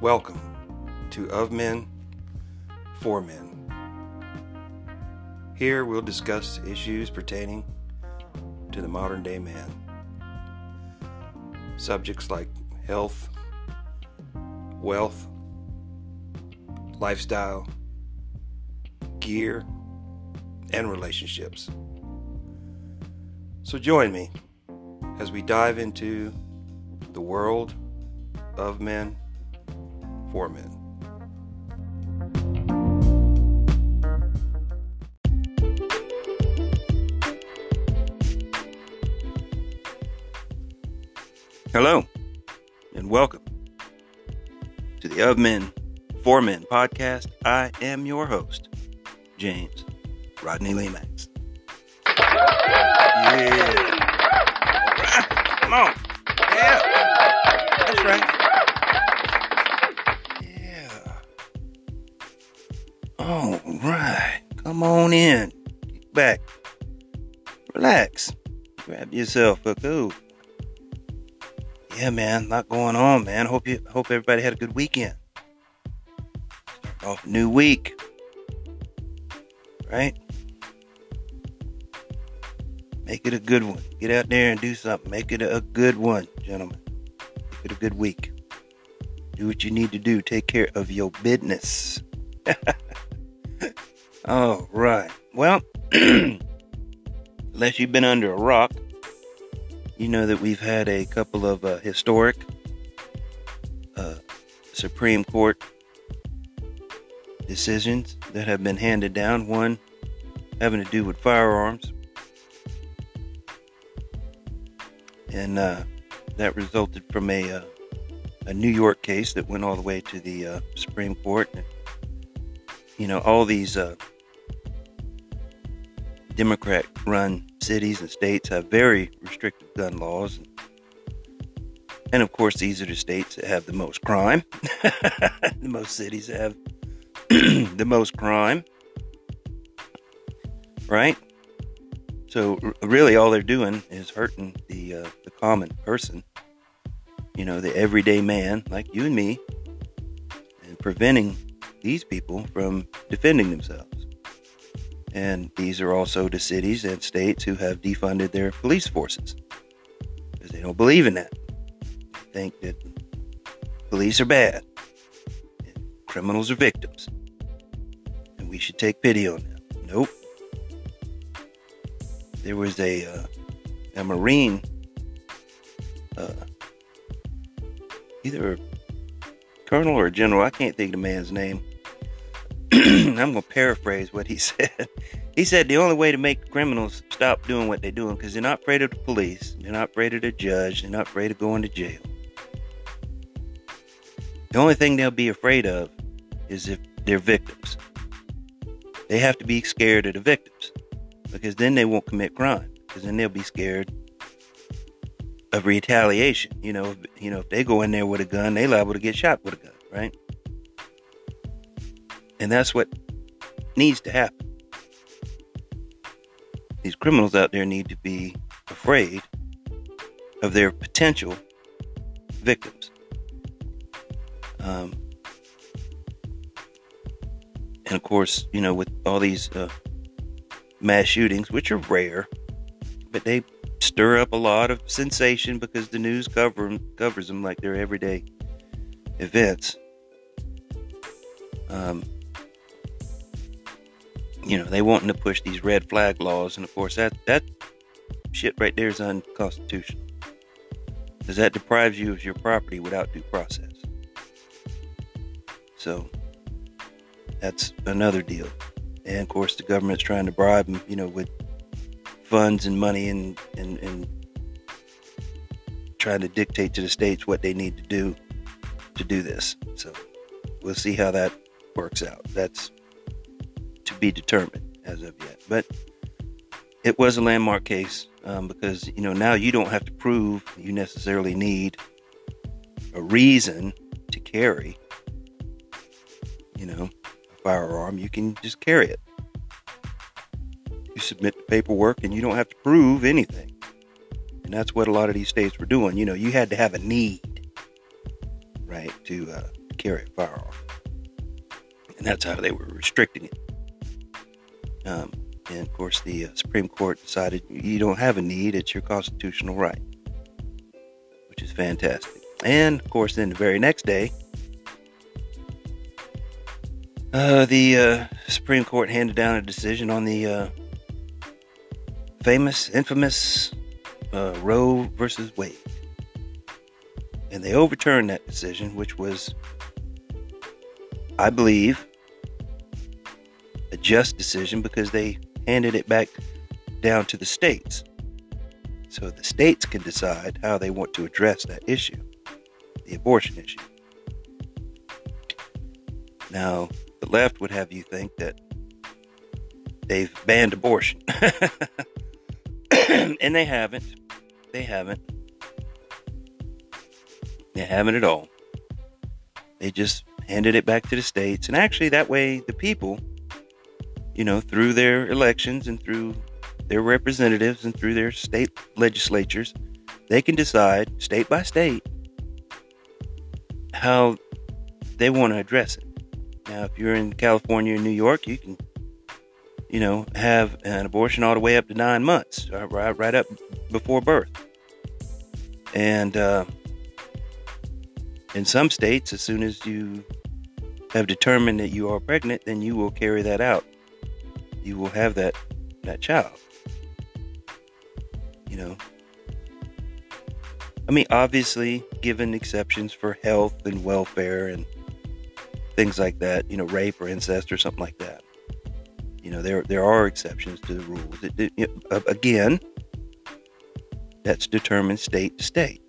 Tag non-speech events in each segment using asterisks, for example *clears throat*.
Welcome to Of Men, For Men. Here we'll discuss issues pertaining to the modern day man. Subjects like health, wealth, lifestyle, gear, and relationships. So join me as we dive into the world of men for men. Hello, and welcome to the Of Men For Men podcast. I am your host, James Rodney Lemax. Yeah. Come on. Yeah. That's right. Come on in. Get back. Relax. Grab yourself a cool. Yeah, man. A lot going on, man. Hope you hope everybody had a good weekend. Start off a new week. Right? Make it a good one. Get out there and do something. Make it a good one, gentlemen. Make it a good week. Do what you need to do. Take care of your business. All right. Well, *clears throat* unless you've been under a rock, you know that we've had a couple of uh, historic uh, Supreme Court decisions that have been handed down. One having to do with firearms, and uh, that resulted from a uh, a New York case that went all the way to the uh, Supreme Court. You know, all these uh, Democrat-run cities and states have very restrictive gun laws, and of course, these are the states that have the most crime. *laughs* the most cities have *clears throat* the most crime, right? So really, all they're doing is hurting the uh, the common person, you know, the everyday man like you and me, and preventing these people from defending themselves. And these are also the cities and states who have defunded their police forces because they don't believe in that. They think that police are bad, criminals are victims, and we should take pity on them. Nope there was a uh, a marine uh, either a colonel or a general i can't think of the man's name *clears throat* i'm to paraphrase what he *laughs* said he said the only way to make criminals stop doing what they're doing because they're not afraid of the police they're not afraid of the judge they're not afraid of going to jail the only thing they'll be afraid of is if they're victims they have to be scared of the victims because then they won't commit crime because then they'll be scared of retaliation. You know, if, you know, if they go in there with a gun, they liable to get shot with a gun, right? And that's what needs to happen. These criminals out there need to be afraid of their potential victims. Um, and of course, you know, with all these uh, mass shootings, which are rare, but they stir up a lot of sensation because the news cover them, covers them like they're everyday events. Um, you know, they wanting to push these red flag laws, and of course that that shit right there is unconstitutional because that deprives you of your property without due process. So that's another deal and of course the government's trying to bribe them, you know, with funds and money and and, and trying to dictate to the states what they need to do to do this. So we'll see how that works out. That's be determined as of yet, but it was a landmark case um, because you know now you don't have to prove you necessarily need a reason to carry. You know, a firearm, you can just carry it. You submit the paperwork and you don't have to prove anything. And that's what a lot of these states were doing. You know, you had to have a need, right, to uh, carry a firearm. And that's how they were restricting it. Um, and of course, the uh, Supreme Court decided you don't have a need, it's your constitutional right, which is fantastic. And of course, then the very next day, uh, the uh, Supreme Court handed down a decision on the uh, famous, infamous uh, Roe versus Wade. And they overturned that decision, which was, I believe, just decision because they handed it back down to the states. So the states can decide how they want to address that issue, the abortion issue. Now, the left would have you think that they've banned abortion. *coughs* and they haven't. They haven't. They haven't at all. They just handed it back to the states. And actually, that way, the people, you know, through their elections and through their representatives and through their state legislatures, they can decide state by state how they want to address it. Now, if you're in California or New York, you can, you know, have an abortion all the way up to nine months, uh, right, right up before birth. And uh, in some states, as soon as you have determined that you are pregnant, then you will carry that out. You will have that that child. You know. I mean, obviously, given exceptions for health and welfare and things like that, you know, rape or incest or something like that. You know, there there are exceptions to the rules. It, it, again, that's determined state to state.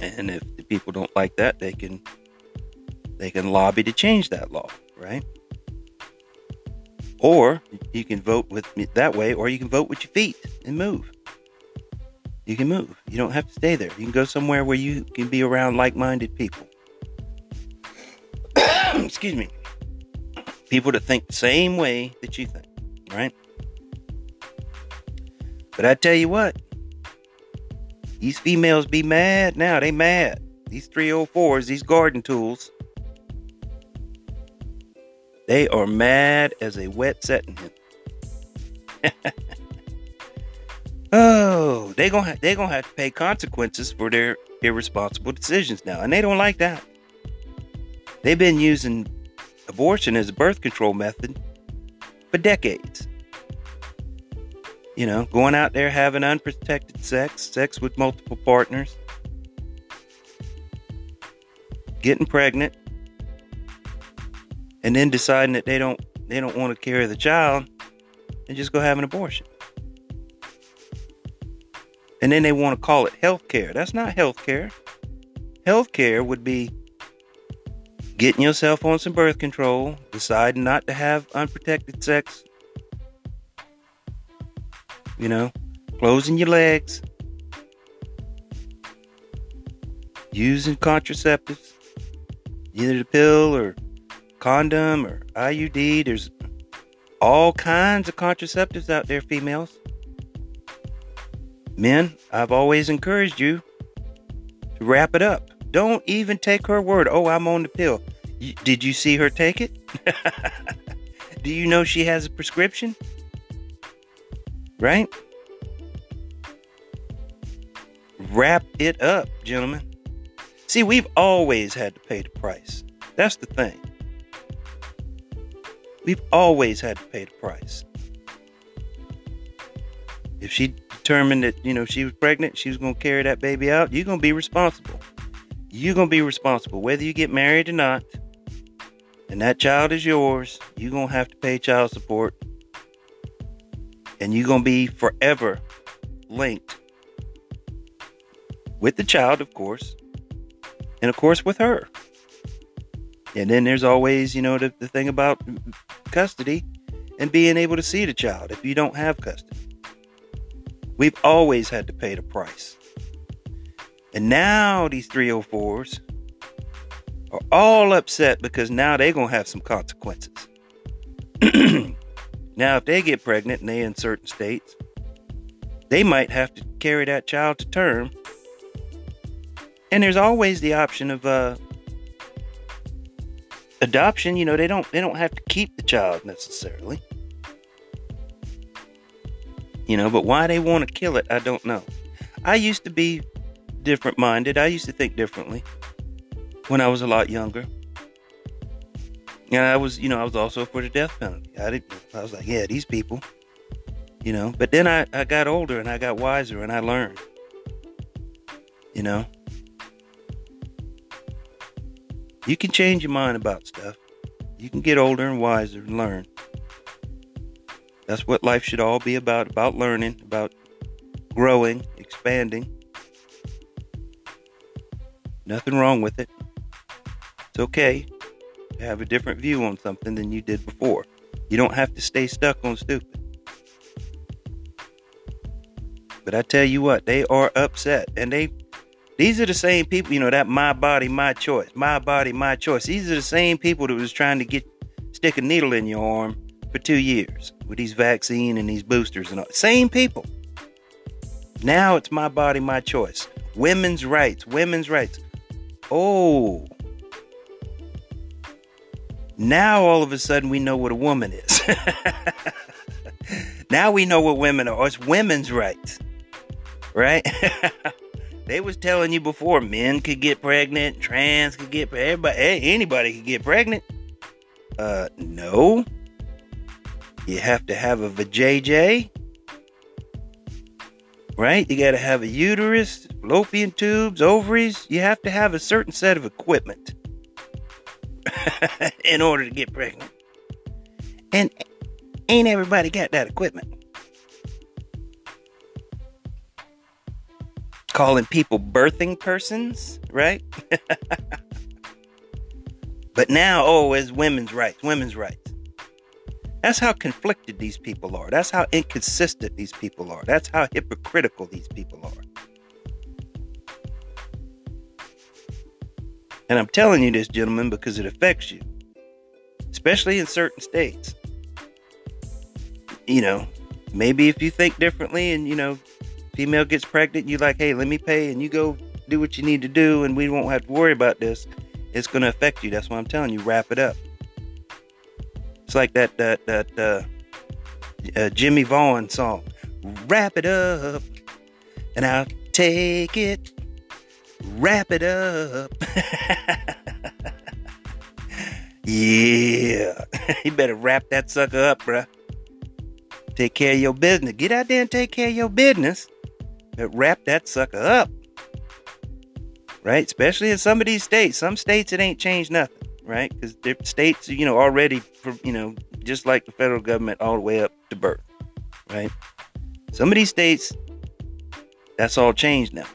And if the people don't like that, they can they can lobby to change that law, right? Or you can vote with that way, or you can vote with your feet and move. You can move. You don't have to stay there. You can go somewhere where you can be around like-minded people. *coughs* excuse me, people that think the same way that you think, right? But I tell you what, these females be mad now. They mad. These 304s, these garden tools, they are mad as a wet setting *laughs* oh, they gonna they gonna have to pay consequences for their irresponsible decisions now, and they don't like that. They've been using abortion as a birth control method for decades. You know, going out there having unprotected sex, sex with multiple partners, getting pregnant, and then deciding that they don't they don't want to carry the child and just go have an abortion. And then they want to call it health care. That's not health care. Health care would be getting yourself on some birth control, deciding not to have unprotected sex, you know, closing your legs, using contraceptives, either the pill or condom or IUD. There's all kinds of contraceptives out there, females. Men, I've always encouraged you to wrap it up. Don't even take her word. Oh, I'm on the pill. Did you see her take it? *laughs* Do you know she has a prescription? Right? Wrap it up, gentlemen. See, we've always had to pay the price. That's the thing. We've always had to pay the price. If she determined that, you know, she was pregnant, she was going to carry that baby out, you're going to be responsible you're going to be responsible whether you get married or not. And that child is yours. You're going to have to pay child support. And you're going to be forever linked with the child, of course, and of course with her. And then there's always, you know, the, the thing about custody and being able to see the child if you don't have custody. We've always had to pay the price. And now these 304s are all upset because now they're going to have some consequences. *clears throat* now, if they get pregnant and they in certain states, they might have to carry that child to term. And there's always the option of uh, adoption, you know, they don't they don't have to keep the child necessarily. You know, but why they want to kill it, I don't know. I used to be different minded. I used to think differently when I was a lot younger. And I was, you know, I was also for the death penalty. I did I was like, yeah, these people, you know. But then I, I got older and I got wiser and I learned. You know, you can change your mind about stuff. You can get older and wiser and learn. That's what life should all be about about learning, about growing, expanding. Nothing wrong with it. It's okay to have a different view on something than you did before. You don't have to stay stuck on stupid. But I tell you what, they are upset and they these are the same people, you know, that my body, my choice, my body, my choice. These are the same people that was trying to get stick a needle in your arm for two years with these vaccine and these boosters and all. Same people. Now it's my body, my choice. Women's rights, women's rights. Oh. Now all of a sudden we know what a woman is. *laughs* now we know what women are. It's women's rights. Right? *laughs* They was telling you before men could get pregnant, trans could get everybody, anybody could get pregnant. Uh, no. You have to have a vajayjay, right? You got to have a uterus, fallopian tubes, ovaries. You have to have a certain set of equipment *laughs* in order to get pregnant. And ain't everybody got that equipment. Calling people birthing persons, right? *laughs* but now, oh, it's women's rights, women's rights. That's how conflicted these people are. That's how inconsistent these people are. That's how hypocritical these people are. And I'm telling you this, gentlemen, because it affects you, especially in certain states. You know, maybe if you think differently and, you know, female gets pregnant, you like, hey, let me pay, and you go do what you need to do, and we won't have to worry about this. It's going to affect you. That's why I'm telling you, wrap it up. It's like that that that uh, uh, Jimmie Vaughan song, "Wrap It Up," and I'll take it. Wrap it up. *laughs* yeah, *laughs* you better wrap that sucker up, bruh. Take care of your business. Get out there and take care of your business But wrap that sucker up. Right? Especially in some of these states. Some states it ain't changed nothing, right? Because states, you know, already, you know, just like the federal government, all the way up to birth, right? Some of these states, that's all changed now.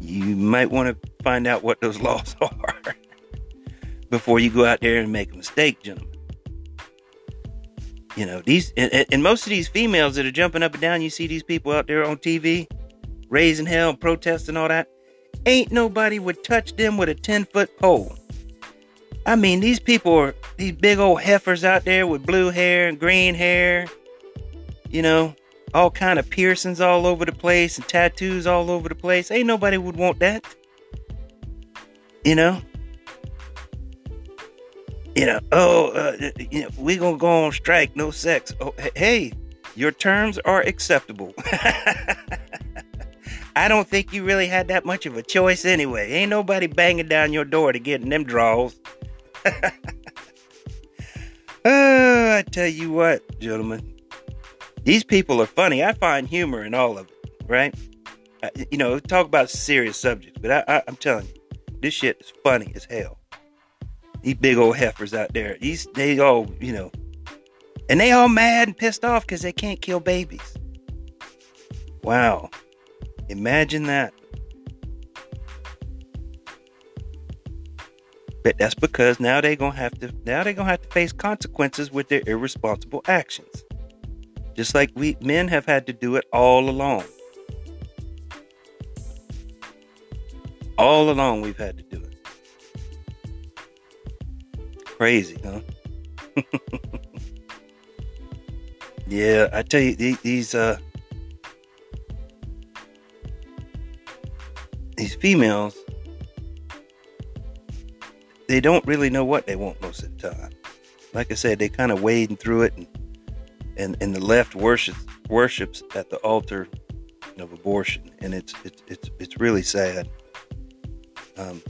You might want to find out what those *laughs* laws *laughs* are before you go out there and make a mistake, gentlemen. You know, these and, and, most of these females that are jumping up and down, you see these people out there on TV raising hell, protesting all that. Ain't nobody would touch them with a 10 foot pole. I mean, these people are these big old heifers out there with blue hair and green hair, you know, all kind of piercings all over the place and tattoos all over the place. Ain't nobody would want that. You know? You know, oh, uh, you know, we gonna go on strike, no sex. Oh, hey, your terms are acceptable. *laughs* I don't think you really had that much of a choice anyway. Ain't nobody banging down your door to get in them draws. oh, *laughs* I tell you what, gentlemen, these people are funny. I find humor in all of it, right? I, you know, talk about serious subjects, but I, I, I'm telling you, this shit is funny as hell. These big old heifers out there. These they all, you know, and they all mad and pissed off because they can't kill babies. Wow. Imagine that. But that's because now they're gonna have to now they're gonna have to face consequences with their irresponsible actions. Just like we men have had to do it all along. All along we've had to Crazy, huh? yeah, I tell you, these uh, these females, they don't really know what they want most of the time. Like I said, they kind of wading through it, and, and and the left worships worships at the altar of abortion, and it's it's it's it's really sad. Um,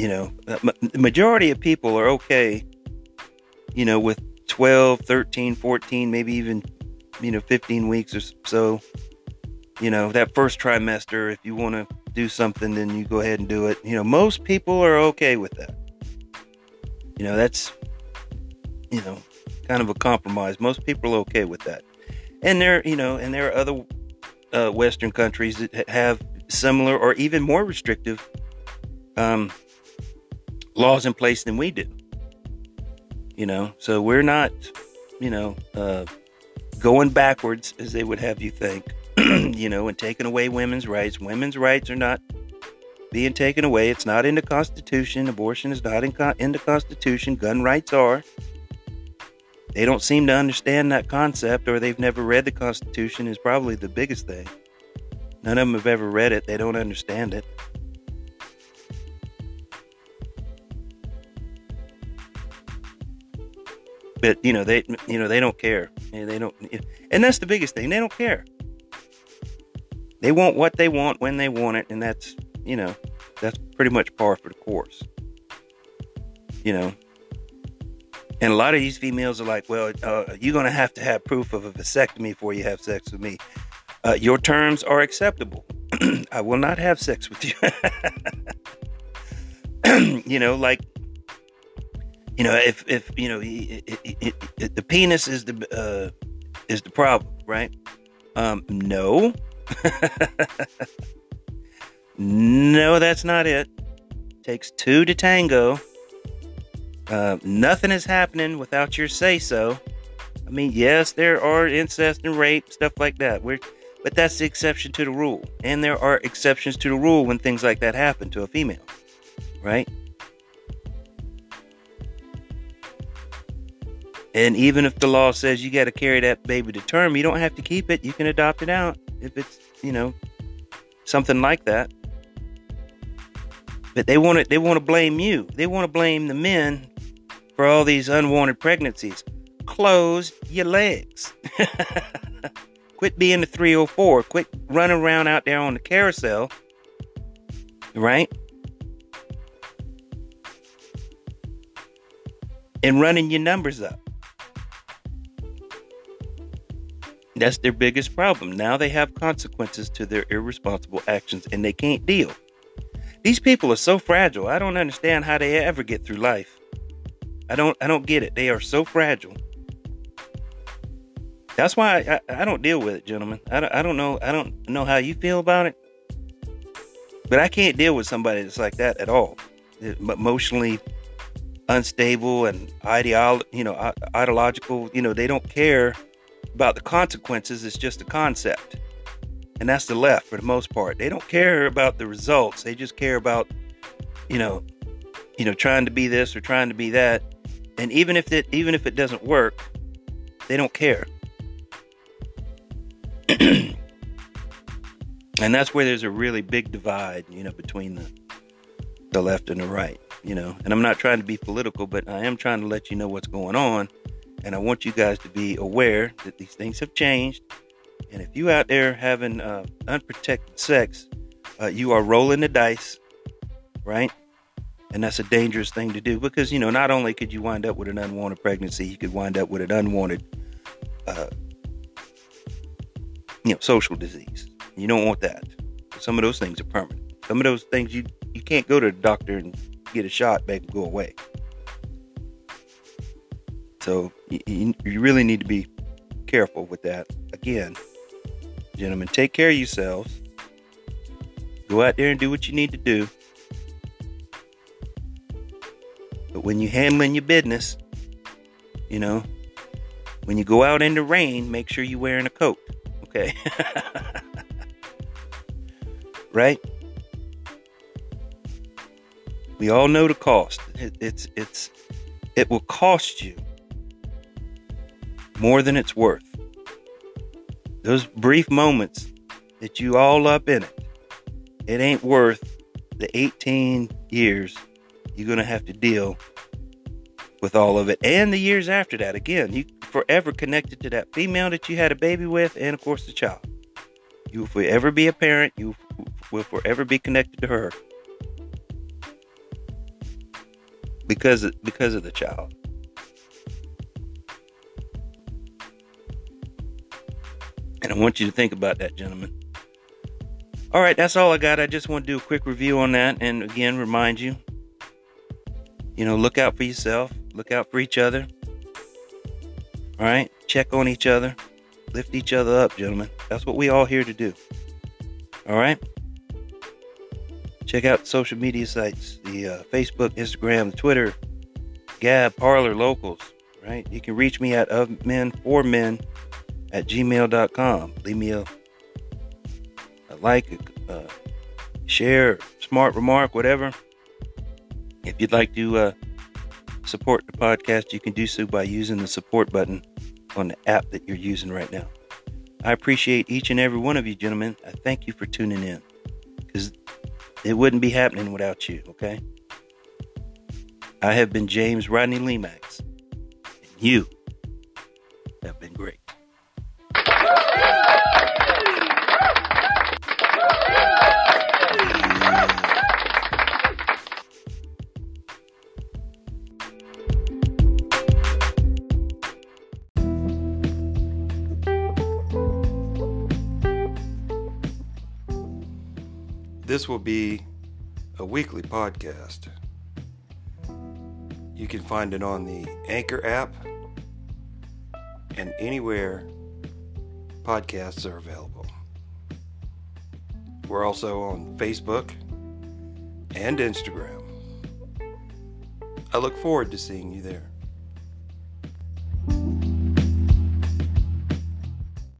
you know, the majority of people are okay, you know, with 12, 13, 14, maybe even, you know, 15 weeks or so. You know, that first trimester, if you want to do something, then you go ahead and do it. You know, most people are okay with that. You know, that's, you know, kind of a compromise. Most people are okay with that. And there, you know, and there are other uh, Western countries that have similar or even more restrictive um, laws in place than we do. You know, so we're not, you know, uh, going backwards as they would have you think. *clears throat* you know, and taking away women's rights. Women's rights are not being taken away. It's not in the Constitution. Abortion is not in, in the Constitution. Gun rights are. They don't seem to understand that concept, or they've never read the Constitution, is probably the biggest thing. None of them have ever read it. They don't understand it. But you know they you know they don't care. They don't, and that's the biggest thing. They don't care. They want what they want when they want it, and that's you know that's pretty much par for the course. You know, and a lot of these females are like, well, uh, you're going to have to have proof of a vasectomy before you have sex with me. Uh, your terms are acceptable. *clears throat* I will not have sex with you. *laughs* you know, like, you know, if if you know, the penis is the uh, is the problem, right? Um, no, *laughs* no, that's not it. Takes two to tango. Uh, nothing is happening without your say so. I mean, yes, there are incest and rape, stuff like that. We're, but that's the exception to the rule. And there are exceptions to the rule when things like that happen to a female, right? And even if the law says you got to carry that baby to term, you don't have to keep it. You can adopt it out if it's, you know, something like that. But they want to they want to blame you. They want to blame the men for all these unwanted pregnancies. Close your legs. *laughs* Quit being the 304. Quit running around out there on the carousel. Right? And running your numbers up. That's their biggest problem. Now they have consequences to their irresponsible actions and they can't deal. These people are so fragile. I don't understand how they ever get through life. I don't I don't get it. They are so fragile. That's why I, I, I don't deal with it, gentlemen. I don't, I don't know I don't know how you feel about it, but I can't deal with somebody that's like that at all. Emotionally unstable and ideolo- you know ideological. You know they don't care about the consequences. It's just a concept, and that's the left for the most part. They don't care about the results. They just care about you know you know trying to be this or trying to be that and even if it even if it doesn't work, they don't care. *clears throat* and that's where there's a really big divide, you know, between the the left and the right, you know. And I'm not trying to be political, but I am trying to let you know what's going on. And I want you guys to be aware that these things have changed. And if you out there having uh, unprotected sex, uh, you are rolling the dice, right? And that's a dangerous thing to do because, you know, not only could you wind up with an unwanted pregnancy, you could wind up with an unwanted, uh, you know, social disease. You don't want that. Some of those things are permanent. Some of those things you, you can't go to the doctor and get a shot, make them go away. So you, you really need to be careful with that. Again, gentlemen, take care of yourselves. Go out there and do what you need to do. But when you're handling your business, you know, when you go out in the rain, make sure you're wearing a coat. Okay. *laughs* right? We all know the cost. It, it's it's it will cost you more than it's worth. Those brief moments that you all up in it, it ain't worth the 18 years you're going to have to deal with all of it. And the years after that, again, you forever connected to that female that you had a baby with, and of course the child. You will forever be a parent. You will forever be connected to her because of, because of the child. And I want you to think about that, gentlemen. All right, that's all I got. I just want to do a quick review on that and again remind you you know, look out for yourself, look out for each other. All right, check on each other, lift each other up, gentlemen. That's what we all here to do. All right. Check out social media sites: the uh, Facebook, Instagram, Twitter, Gab, Parler, Locals. Right. You can reach me at of men for men at gmail.com. Leave me a, a like, a, share, smart remark, whatever. If you'd like to uh, support the podcast, you can do so by using the support button on the app that you're using right now. I appreciate each and every one of you, gentlemen. I thank you for tuning in because it wouldn't be happening without you, okay? I have been James Rodney Lemax, and you have been great. This will be a weekly podcast. You can find it on the Anchor app and anywhere podcasts are available. We're also on Facebook and Instagram. I look forward to seeing you there.